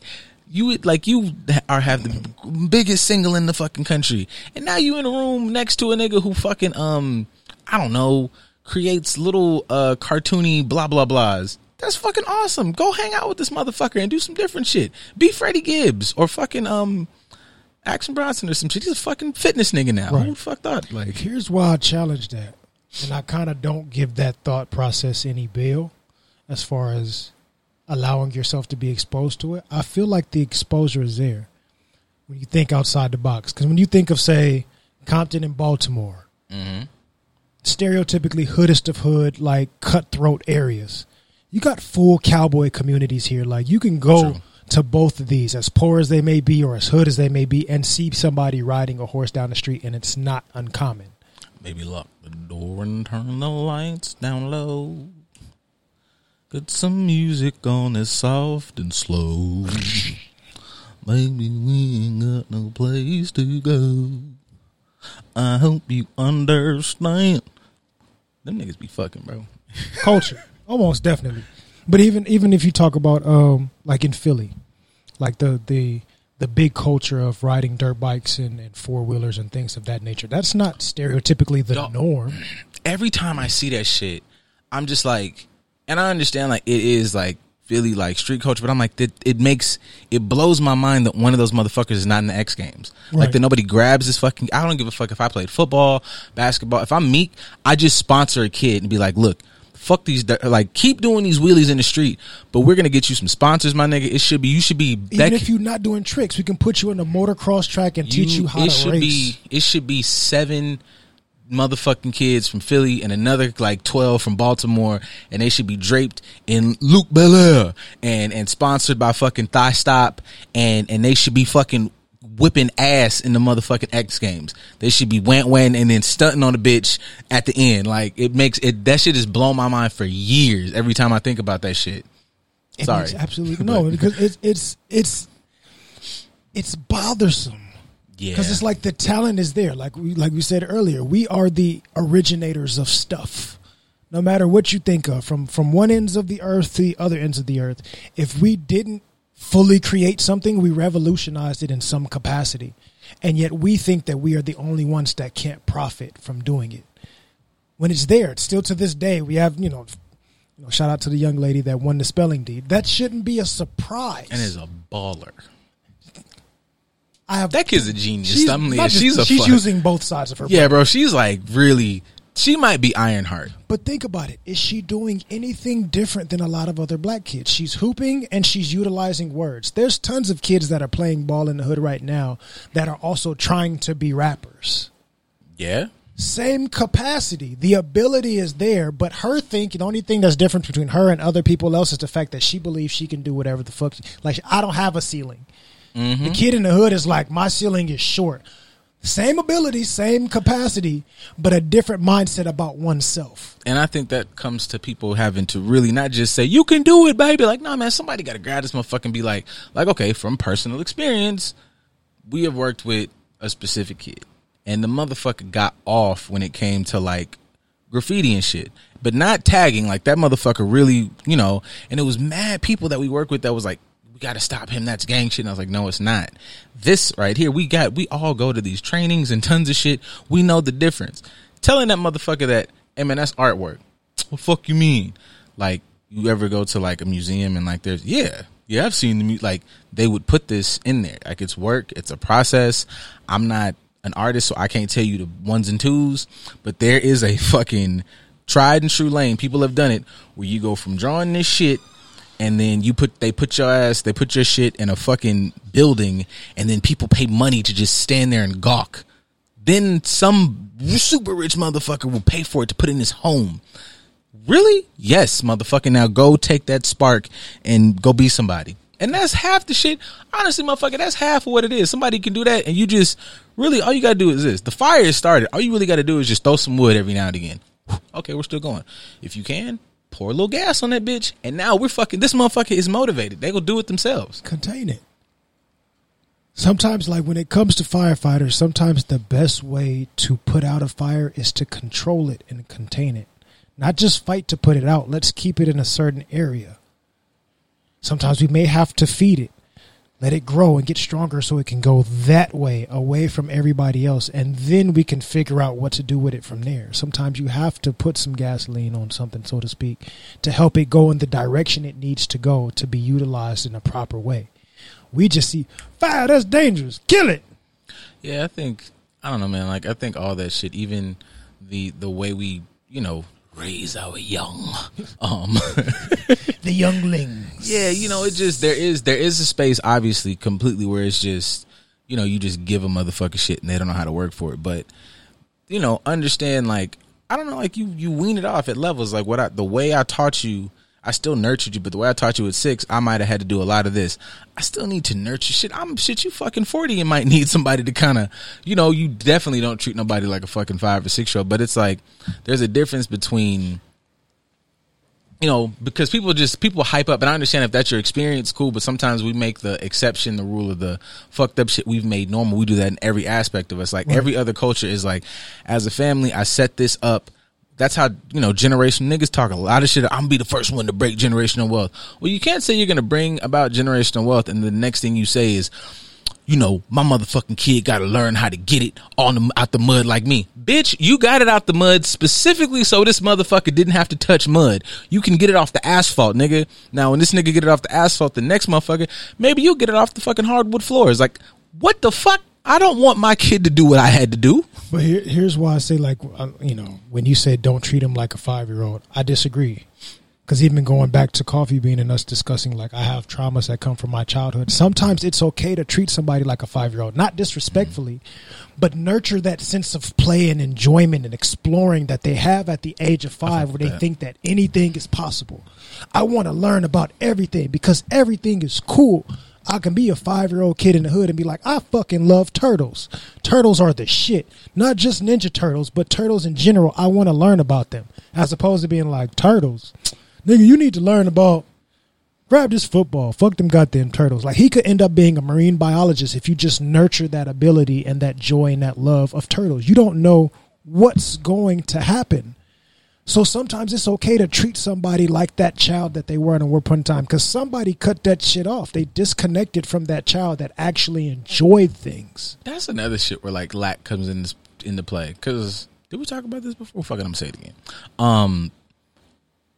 you would like you are have the biggest single in the fucking country. And now you in a room next to a nigga who fucking um I don't know, creates little uh cartoony blah blah blahs. That's fucking awesome. Go hang out with this motherfucker and do some different shit. Be Freddie Gibbs or fucking um Action Bronson or some shit. He's a fucking fitness nigga now. Right. Who the fuck thought? Like Here's why I challenge that. And I kind of don't give that thought process any bail as far as allowing yourself to be exposed to it. I feel like the exposure is there when you think outside the box. Because when you think of, say, Compton and Baltimore, stereotypically hoodest of hood, like cutthroat areas, you got full cowboy communities here. Like you can go True. to both of these, as poor as they may be or as hood as they may be, and see somebody riding a horse down the street, and it's not uncommon. Maybe lock the door and turn the lights down low. Get some music on that's soft and slow. Maybe we ain't got no place to go. I hope you understand. Them niggas be fucking, bro. culture almost definitely but even even if you talk about um like in philly like the the the big culture of riding dirt bikes and, and four wheelers and things of that nature that's not stereotypically the Dog. norm Every time I see that shit, I'm just like, and I understand like it is like Philly like street culture, but I'm like it, it makes it blows my mind that one of those motherfuckers is not in the X Games. Like that nobody grabs this fucking. I don't give a fuck if I played football, basketball. If I'm Meek, I just sponsor a kid and be like, look. Fuck these, like keep doing these wheelies in the street, but we're gonna get you some sponsors, my nigga. It should be, you should be. even that- if you're not doing tricks we can put you on a motocross track and teach you how to do it to should race be it should be seven motherfucking kids from Philly and another like twelve from Baltimore, and they should be draped in Luc Belaire and and sponsored by fucking Thigh Stop, and and they should be fucking whipping ass in the motherfucking X Games. They should be went when and then stunting on the bitch at the end. Like it makes it that shit has blown my mind for years. Every time I think about that shit. It Sorry. absolutely [LAUGHS] no because it's it's it's it's bothersome Yeah, because it's like the talent is there like we like we said earlier we are the originators of stuff no matter what you think of from from one ends of the earth to the other ends of the earth if we didn't fully create something we revolutionized it in some capacity and yet we think that we are the only ones that can't profit from doing it when it's there it's still to this day we have you know you know, shout out to the young lady that won the spelling deed. That shouldn't be a surprise. and is a baller. I have That kid's a genius. She's, yeah, just- she's a she's fuck- using both sides of her. Yeah, brain. bro, she's like really. She might be Ironheart. But think about it. Is she doing anything different than a lot of other black kids? She's hooping and she's utilizing words. There's tons of kids that are playing ball in the hood right now that are also trying to be rappers. Yeah, Same capacity. The ability is there, but her thinking, the only thing that's different between her and other people else is the fact that she believes she can do whatever the fuck. Like I don't have a ceiling. The mm-hmm. kid in the hood is like my ceiling is short. Same ability, same capacity, but a different mindset about oneself. and I think that comes to people having to really not just say you can do it, baby. Like, no, man, somebody got to grab this motherfucker and be like, like, okay, from personal experience, we have worked with a specific kid, and the motherfucker got off when it came to like graffiti and shit, but not tagging. Like that motherfucker really, you know, and it was mad people that we work with that was like, got to stop him. That's gang shit. And I was like, no, it's not. This right here, we got, we all go to these trainings and tons of shit. We know the difference. Telling that motherfucker that, hey man, that's artwork. What fuck you mean? Like, you ever go to like a museum and like there's, yeah, yeah, I've seen the like they would put this in there. Like it's work, it's a process. I'm not an artist, so I can't tell you the ones and twos, but there is a fucking tried and true lane. People have done it where you go from drawing this shit and then you put they put your ass they put your shit in a fucking building and then people pay money to just stand there and gawk then some super rich motherfucker will pay for it to put in his home Really? Yes, motherfucker. Now go take that spark and go be somebody. And that's half the shit. Honestly, motherfucker, that's half of what it is. Somebody can do that, and you just really all you gotta do is this: the fire is started. All you really gotta do is just throw some wood every now and again. Okay, we're still going. If you can, pour a little gas on that bitch, and now we're fucking. This motherfucker is motivated. They go do it themselves. contain it. Sometimes, like when it comes to firefighters, sometimes the best way to put out a fire is to control it and contain it. Not just fight to put it out. Let's keep it in a certain area. Sometimes we may have to feed it, let it grow and get stronger so it can go that way, away from everybody else. And then we can figure out what to do with it from there. Sometimes you have to put some gasoline on something, so to speak, to help it go in the direction it needs to go to be utilized in a proper way. We just see fire, that's dangerous, kill it. Yeah, I think I don't know, man. Like I think all that shit, even the the way we, you know, raise our young, [LAUGHS] um, [LAUGHS] The younglings. yeah, you know, it just there is there is a space, obviously, completely where it's just, you know, you just give a motherfucker shit and they don't know how to work for it. But you know, understand like I don't know, like you you wean it off at levels. Like what I the way I taught you. I still nurtured you, but the way I taught you at six, I might have had to do a lot of this. I still need to nurture shit. I'm shit. You fucking forty and might [LAUGHS] need somebody to kind of, you know, you definitely don't treat nobody like a fucking five or six year old. But it's like there's a difference between you know, because people just people hype up, and I understand if that's your experience, cool. But sometimes we make the exception the rule of the fucked up shit we've made normal. We do that in every aspect of us. Like every other culture is like, as a family, I set this up. That's how you know generation niggas talk a lot of shit. I'm gonna be the first one to break generational wealth. Well, you can't say you're gonna bring about generational wealth, and the next thing you say is, you know, my motherfucking kid got to learn how to get it on the, out the mud like me. Bitch, you got it out the mud specifically so this motherfucker didn't have to touch mud. You can get it off the asphalt, nigga. Now, when this nigga get it off the asphalt, the next motherfucker, maybe you'll get it off the fucking hardwood floors. Like, what the fuck? I don't want my kid to do what I had to do. But here, here's why I say, like, uh, you know, when you said don't treat him like a five year old, I disagree. Because even going back to coffee bean and us discussing, like, I have traumas that come from my childhood. Sometimes it's okay to treat somebody like a five year old, not disrespectfully, but nurture that sense of play and enjoyment and exploring that they have at the age of five, where they that. think that anything is possible. I want to learn about everything because everything is cool. I can be a five year old kid in the hood and be like, I fucking love turtles. Turtles are the shit. Not just Ninja Turtles, but turtles in general. I want to learn about them. As opposed to being like, turtles. Nigga, you need to learn about. Grab this football. Fuck them goddamn turtles. Like, he could end up being a marine biologist if you just nurture that ability and that joy and that love of turtles. You don't know what's going to happen. So sometimes it's okay to treat somebody like that child that they were at a point in time because somebody cut that shit off. They disconnected from that child that actually enjoyed things. That's another shit where like lack comes in this, into play. Cause did we talk about this before? Fuck it, I'm gonna say it again. Um,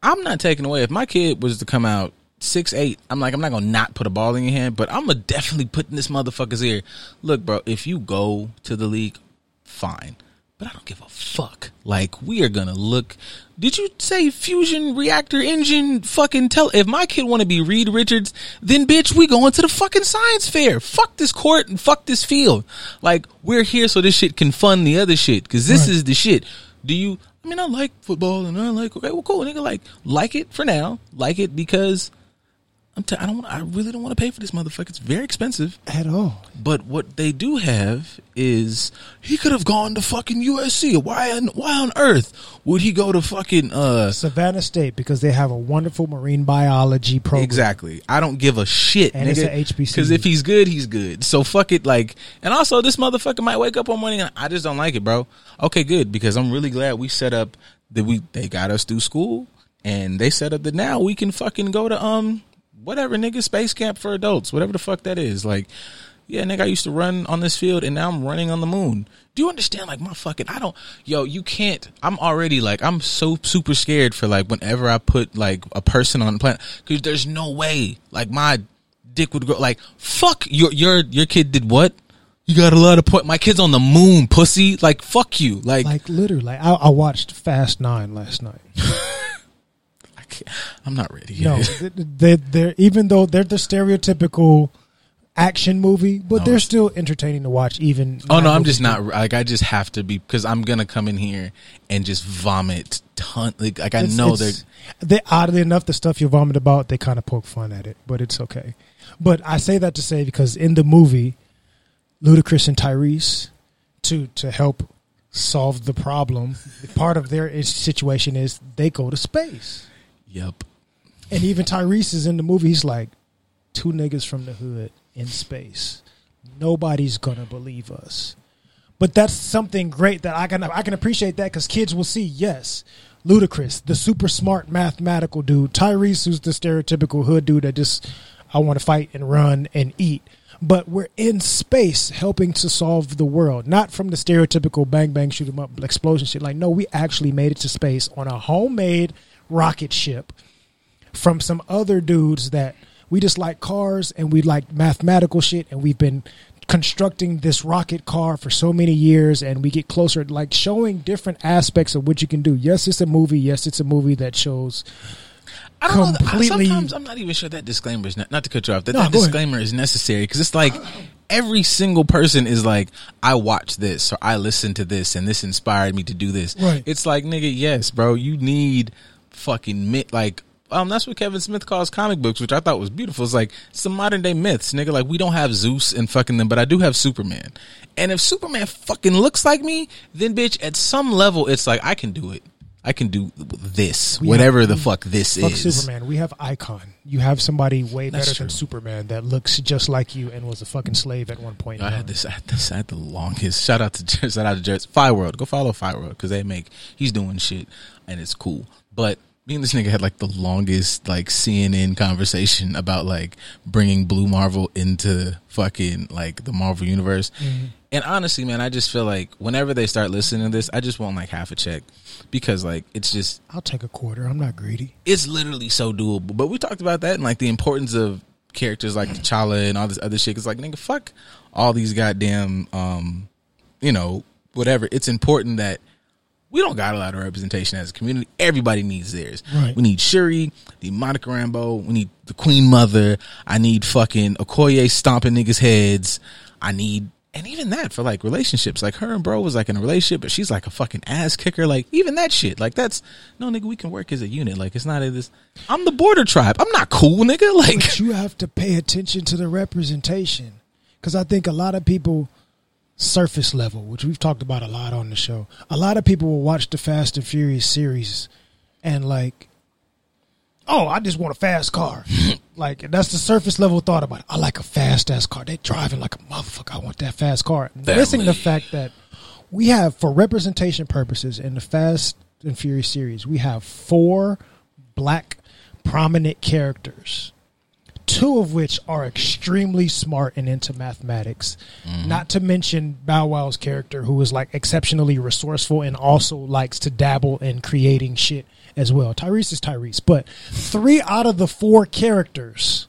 I'm not taking away if my kid was to come out six eight. I'm like I'm not gonna not put a ball in your hand, but I'm gonna definitely put in this motherfucker's ear. Look, bro, if you go to the league, fine. But I don't give a fuck. Like we are gonna look. Did you say fusion reactor engine? Fucking tell. If my kid want to be Reed Richards, then bitch, we going to the fucking science fair. Fuck this court and fuck this field. Like we're here so this shit can fund the other shit because this Right. is the shit. Do you? I mean, I like football and I like. Okay, well, cool, nigga. Like, like it for now. Like it because I'm. T- I don't. Want, I really don't want to pay for this motherfucker. It's very expensive. At all. But what they do have is he could have gone to fucking USC. Why on why on earth would he go to fucking uh Savannah State because they have a wonderful marine biology program. Exactly. I don't give a shit, And it's nigga. a HBCU. Because if he's good, he's good. So fuck it. Like, and also this motherfucker might wake up one morning and I just don't like it, bro. Okay, good. Because I'm really glad we set up that we they got us through school and they set up that now we can fucking go to um whatever nigga space camp for adults, whatever the fuck that is. Like, yeah, nigga, I used to run on this field and now I'm running on the moon. Do you understand? Like my fucking, I don't, yo, you can't. I'm already like, I'm so super scared for like whenever I put like a person on the planet because there's no way like my dick would grow. Like fuck your your your kid did what? You got a lot of point. My kid's on the moon, pussy. Like fuck you. Like, Like literally, like, I, I watched Fast Nine last night. [LAUGHS] [LAUGHS] I'm not ready. No, yet. they, they're even though they're the stereotypical action movie, but oh. they're still entertaining to watch. Even Oh no, I'm just not like I just have to be because I'm gonna come in here and just vomit ton like, like I It's- know it's- they oddly enough the stuff you vomit about they kind of poke fun at it, but it's okay. But I say that to say because in the movie, Ludacris and Tyrese to to help solve the problem, part of their situation is they go to space, they're yep. and even Tyrese is in the movie. He's like, two niggas from the hood in space. Nobody's gonna believe us. But that's something great that I can I can appreciate that because kids will see. Yes, Ludacris, the super smart mathematical dude. Tyrese, who's the stereotypical hood dude that just I want to fight and run and eat. But we're in space helping to solve the world, not from the stereotypical bang bang shoot 'em up explosion shit. Like no, we actually made it to space on a homemade rocket ship from some other dudes that we just like cars and we like mathematical shit and we've been constructing this rocket car for so many years and we get closer like showing different aspects of what you can do yes it's a movie yes it's a movie that shows I don't know. Completely- Sometimes I'm not even sure that disclaimer is not, not to cut you off. That, No, that go ahead. disclaimer is necessary because it's like every single person is like, I watched this or I listened to this and this inspired me to do this. Right. It's like, nigga, yes, bro, you need fucking myth. Like, um, that's what Kevin Smith calls comic books, which I thought was beautiful. It's like some modern day myths, nigga. Like we don't have Zeus and fucking them, but I do have Superman. And if Superman fucking looks like me, then bitch, at some level, it's like I can do it. I can do this, We whatever have- the fuck this fuck is. superman we have icon you have somebody way That's better true. than superman that looks just like you and was a fucking slave at one point in I had this. I had this. I had the longest. Shout out to shout out to Jerry. Fire World. Go follow Fire World because they make. He's doing shit and it's cool. But me and this nigga had like the longest like CNN conversation about like bringing Blue Marvel into fucking like the Marvel universe. And honestly, man, I just feel like whenever they start listening to this, I just want like half a check because like it's just i'll take a quarter i'm not greedy it's literally so doable. But we talked about that and like the importance of characters like T'Challa and all this other shit. It's like nigga, fuck all these goddamn, um, you know, whatever. It's important that we don't got a lot of representation as a community. Everybody needs theirs. Right. We need Shuri, the Monica Rambeau. We need the Queen Mother. I need fucking Okoye stomping niggas' heads. I need. And even that for like relationships, like her and bro was like in a relationship, but she's like a fucking ass kicker. Like even that shit, like that's no nigga. We can work as a unit. Like it's not a, this. I'm the border tribe. I'm not cool, nigga. [LAUGHS] Like but you have to pay attention to the representation because I think a lot of people surface level, which we've talked about a lot on the show. A lot of people will watch the Fast and Furious series and like, oh, I just want a fast car. [LAUGHS] like that's the surface level thought about it. I like a fast ass car. They driving like a motherfucker. I want that fast car. Missing the fact that we have, for representation purposes, in the Fast and Furious series, we have four black prominent characters two of which are extremely smart and into mathematics. Mm-hmm. Not to mention Bow Wow's character, who is like exceptionally resourceful and also likes to dabble in creating shit as well. Tyrese is Tyrese, but three out of the four characters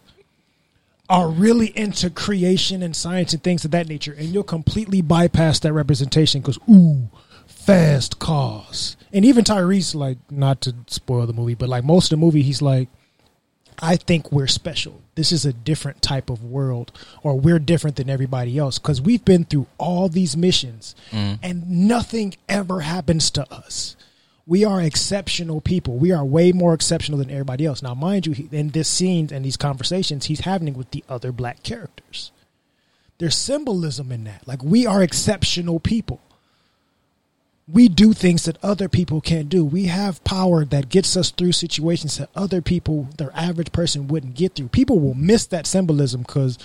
are really into creation and science and things of that nature, and you'll completely bypass that representation because ooh, fast cars. And even Tyrese, like, not to spoil the movie, but like most of the movie, he's like, I think we're special. This is a different type of world, or we're different than everybody else because we've been through all these missions mm. and nothing ever happens to us. We are exceptional people. We are way more exceptional than everybody else. Now, mind you, in this scene and these conversations, he's having with the other black characters. There's symbolism in that. Like, we are exceptional people we do things that other people can't do. We have power that gets us through situations that other people, their average person, wouldn't get through. People will miss that symbolism because,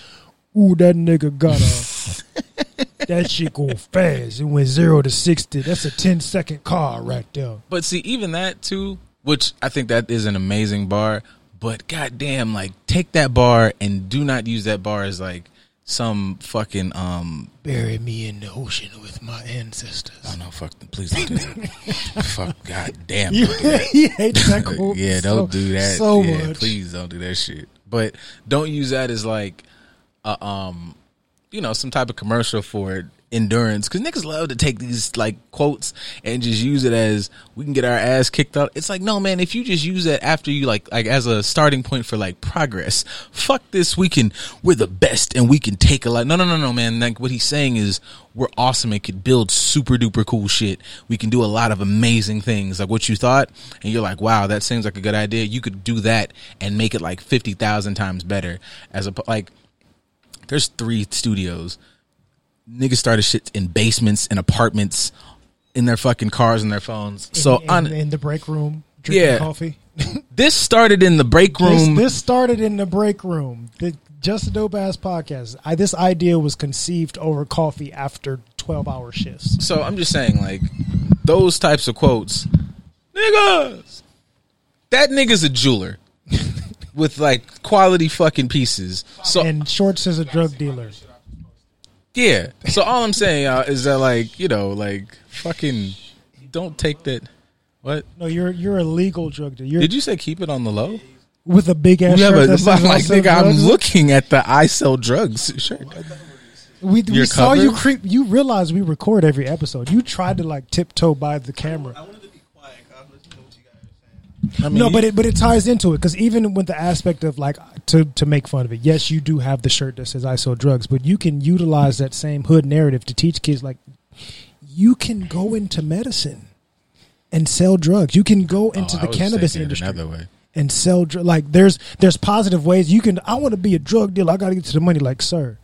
ooh, that nigga got a [LAUGHS] that shit go fast. It went zero to sixty. That's a 10 second car right there. But see, even that too, which I think that is an amazing bar. But goddamn, like take that bar and do not use that bar as like some fucking um. Bury me in the ocean with my ancestors. Oh no, fuck! Please don't do that. [LAUGHS] fuck, goddamn. You, don't do that. [LAUGHS] he hates that [LAUGHS] quote. yeah, so- don't do that. So yeah, much. please don't do that shit. But don't use that as like, a, um, you know, some type of commercial for endurance because niggas love to take these like quotes and just use it as we can get our ass kicked out. It's like no man, if you just use it after you like like as a starting point for like progress, fuck this. We can we're the best and we can take a lot. No no no no man. Like what he's saying is we're awesome and could build super duper cool shit. We can do a lot of amazing things like what you thought and you're like wow that seems like a good idea. You could do that and make it like fifty thousand times better as a like. There's three studios niggas started shit in basements and apartments in their fucking cars and their phones. So in, on in the break room drinking Yeah. coffee. [LAUGHS] this started in the break This, room. this started in the break room. The Just a Dope Ass Podcast. I, this idea was conceived over coffee after 12 hour shifts. so I'm just saying, like those types of quotes, niggas. That nigga's a jeweler [LAUGHS] with like quality fucking pieces. So and Shorts is a drug dealer. Yeah. So all I'm saying uh, is that like you know like fucking don't take that. What No, you're you're a legal drug dealer. You're did you say? Keep it on the low. with a big ass have shirt a, that [LAUGHS] I'm I like nigga. I'm looking at the I sell drugs shirt. We, we saw you creep. You realize we record every episode. You tried to like tiptoe by the camera. I wanted to be quiet. 'cause I was listening to what you guys were saying. I mean, No, but it but it ties into it because even with the aspect of like to to make fun of it, yes, you do have the shirt that says "I sell drugs," but you can utilize that same hood narrative to teach kids like you can go into medicine and sell drugs. You can go into Oh, the cannabis industry and sell dr- like there's there's positive ways you can. I want to be a drug dealer. I got to get to the money. Like, sir,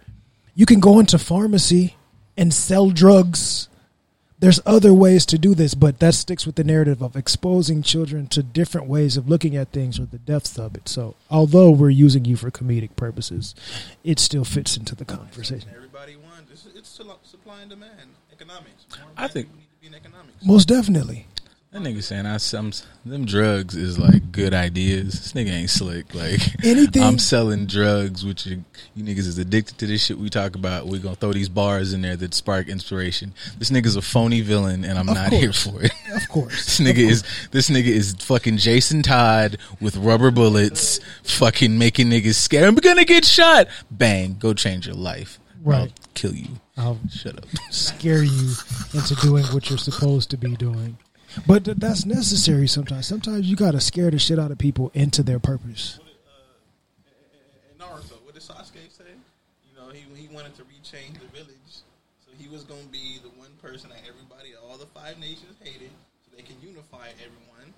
you can go into pharmacy and sell drugs. There's other ways to do this, but that sticks with the narrative of exposing children to different ways of looking at things or the depths of it. So, although we're using you for comedic purposes, it still fits into the conversation. Everybody wants. It's, it's supply and demand. Economics. More I think- people need to be in economics. Most definitely. That nigga saying I some them drugs is like good ideas. This nigga ain't slick. Like Anything- I'm selling drugs, which you, you niggas is addicted to this shit we talk about. We gonna throw these bars in there that spark inspiration. This nigga's a phony villain, and I'm Of not course. here for it. Of course. [LAUGHS] This nigga is this nigga is fucking Jason Todd with rubber bullets, fucking making niggas scared. I'm gonna get shot. Bang, go change your life. Right. I'll kill you. I'll Shut up. scare you into doing what you're supposed to be doing. But th- that's necessary sometimes. Sometimes you got to scare the shit out of people into their purpose. Uh, in Naruto, what did Sasuke say? You know, he he wanted to rechange the village, so he was to be the one person that everybody, all the five nations hated, so they can unify everyone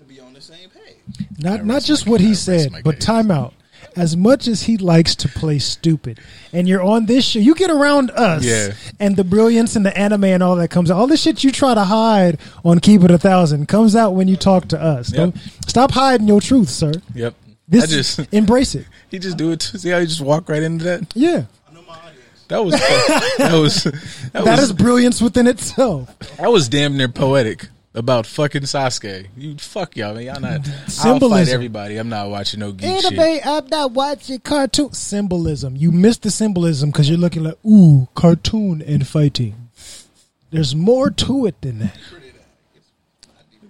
to be on the same page. Not not just my- what he said, but case. time. As much as he likes to play stupid, and you're on this show, you get around us, Yeah. and the brilliance and the anime and all that comes out. All the shit you try to hide on Keep It a Thousand comes out when you talk to us. Yep. Don't stop hiding your truth, sir. Yep. This I just [LAUGHS] embrace it. he just do it. See how you just walk right into that. Yeah, I know my audience. That was [LAUGHS] that was that, that was is brilliance within itself. that was damn near poetic about fucking Sasuke. You fuck y'all, man. Y'all not. I'll fight everybody. I'm not watching no geek shit. Anime, I'm not watching cartoon symbolism. You missed the symbolism because you're looking like ooh, cartoon and fighting. There's more to it than that.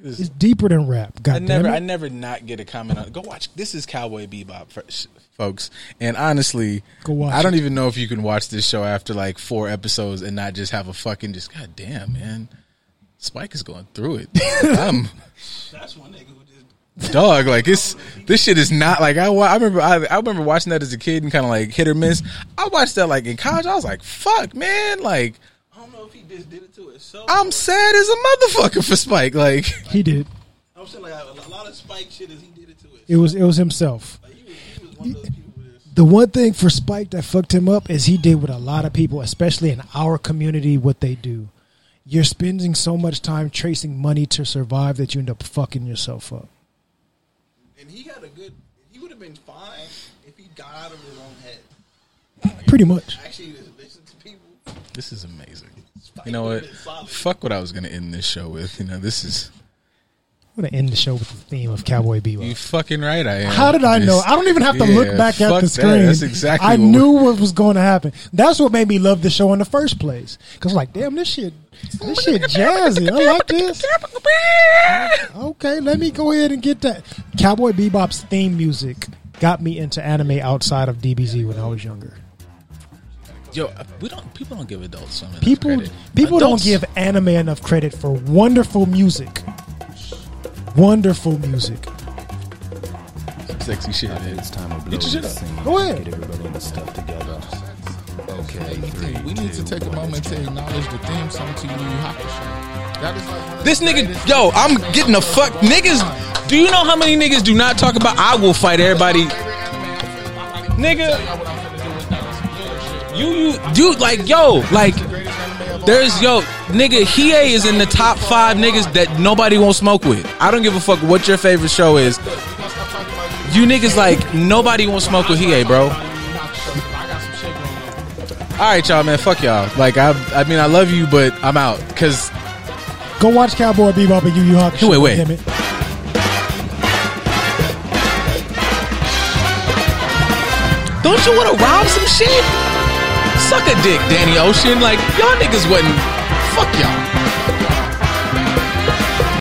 It's deeper than rap. God I damn never, it. I never not get a comment on. Go watch. This is Cowboy Bebop, f- folks. And honestly, Go watch I don't it. even know if you can watch this show after like four episodes and not just have a fucking just. God damn, man. Spike is going through it. [LAUGHS] I'm That's one nigga who just dog. Like it's this shit is not like I. I remember. I, I remember watching that as a kid and kind of like hit or miss. I watched that like in college. I was like, fuck, man. Like I don't know if he just did it to himself. I'm sad as a motherfucker for Spike. Like he did. I'm saying like a, a lot of Spike shit is he did it to himself. It was it was himself. Like, he was he was one of those people who just The one thing for Spike that fucked him up is he did what a lot of people, especially in our community, what they do. You're spending so much time chasing money to survive that you end up fucking yourself up. and he had a good. He would have been fine if he got out of his own head. Pretty much. Actually, just listen to people. this is amazing. You know what? would've been solid. Fuck what I was gonna end this show with. You know this is. I'm gonna end the show with the theme of Cowboy Bebop. You fucking right, I am. How did I know? I don't even have to Yeah, look back at the that. screen. That's exactly. I what knew what was going to happen. That's what made me love the show in the first place. Because like, damn, this shit, this shit jazzy. I like this. Okay, let me go ahead and get that. Cowboy Bebop's theme music got me into anime outside of DBZ when I was younger. Yo, uh, we don't. People don't give adult swim enough People people Adults- don't give anime enough credit for wonderful music. Wonderful music. sexy shit. Man. It's time to blow Get your shit this up. scene. Go ahead. Get everybody in the stuff together. Okay, three, We need to two, take a moment to acknowledge the theme song to Yu Yu Hakusho. That is like one of This nigga, yo, I'm getting the of fuck niggas. Do you know how many niggas do not talk about? I will fight everybody. Favorite anime, I'm finna- I'm not even Nigga. gonna y'all what I'm finna do with that. That's some killer shit. You, you, dude, like, yo, like, The greatest anime of all there's, yo, nigga, Hiei is in the top five niggas that nobody won't smoke with. I don't give a fuck what your favorite show is. We gonna stop talking about Yu You niggas like nobody won't smoke with Hiei, bro. Yu Yu Hakusho. I got some shit going on. All right, y'all, man, fuck y'all. Like, I, I mean, I love you, but I'm out. Cause Go watch Cowboy Bebop and Yu Yu Hakusho. Wait, wait. Damn it. don't you want to rob some shit? Suck a dick, Danny Ocean. Like, y'all niggas wasn't. Fuck y'all.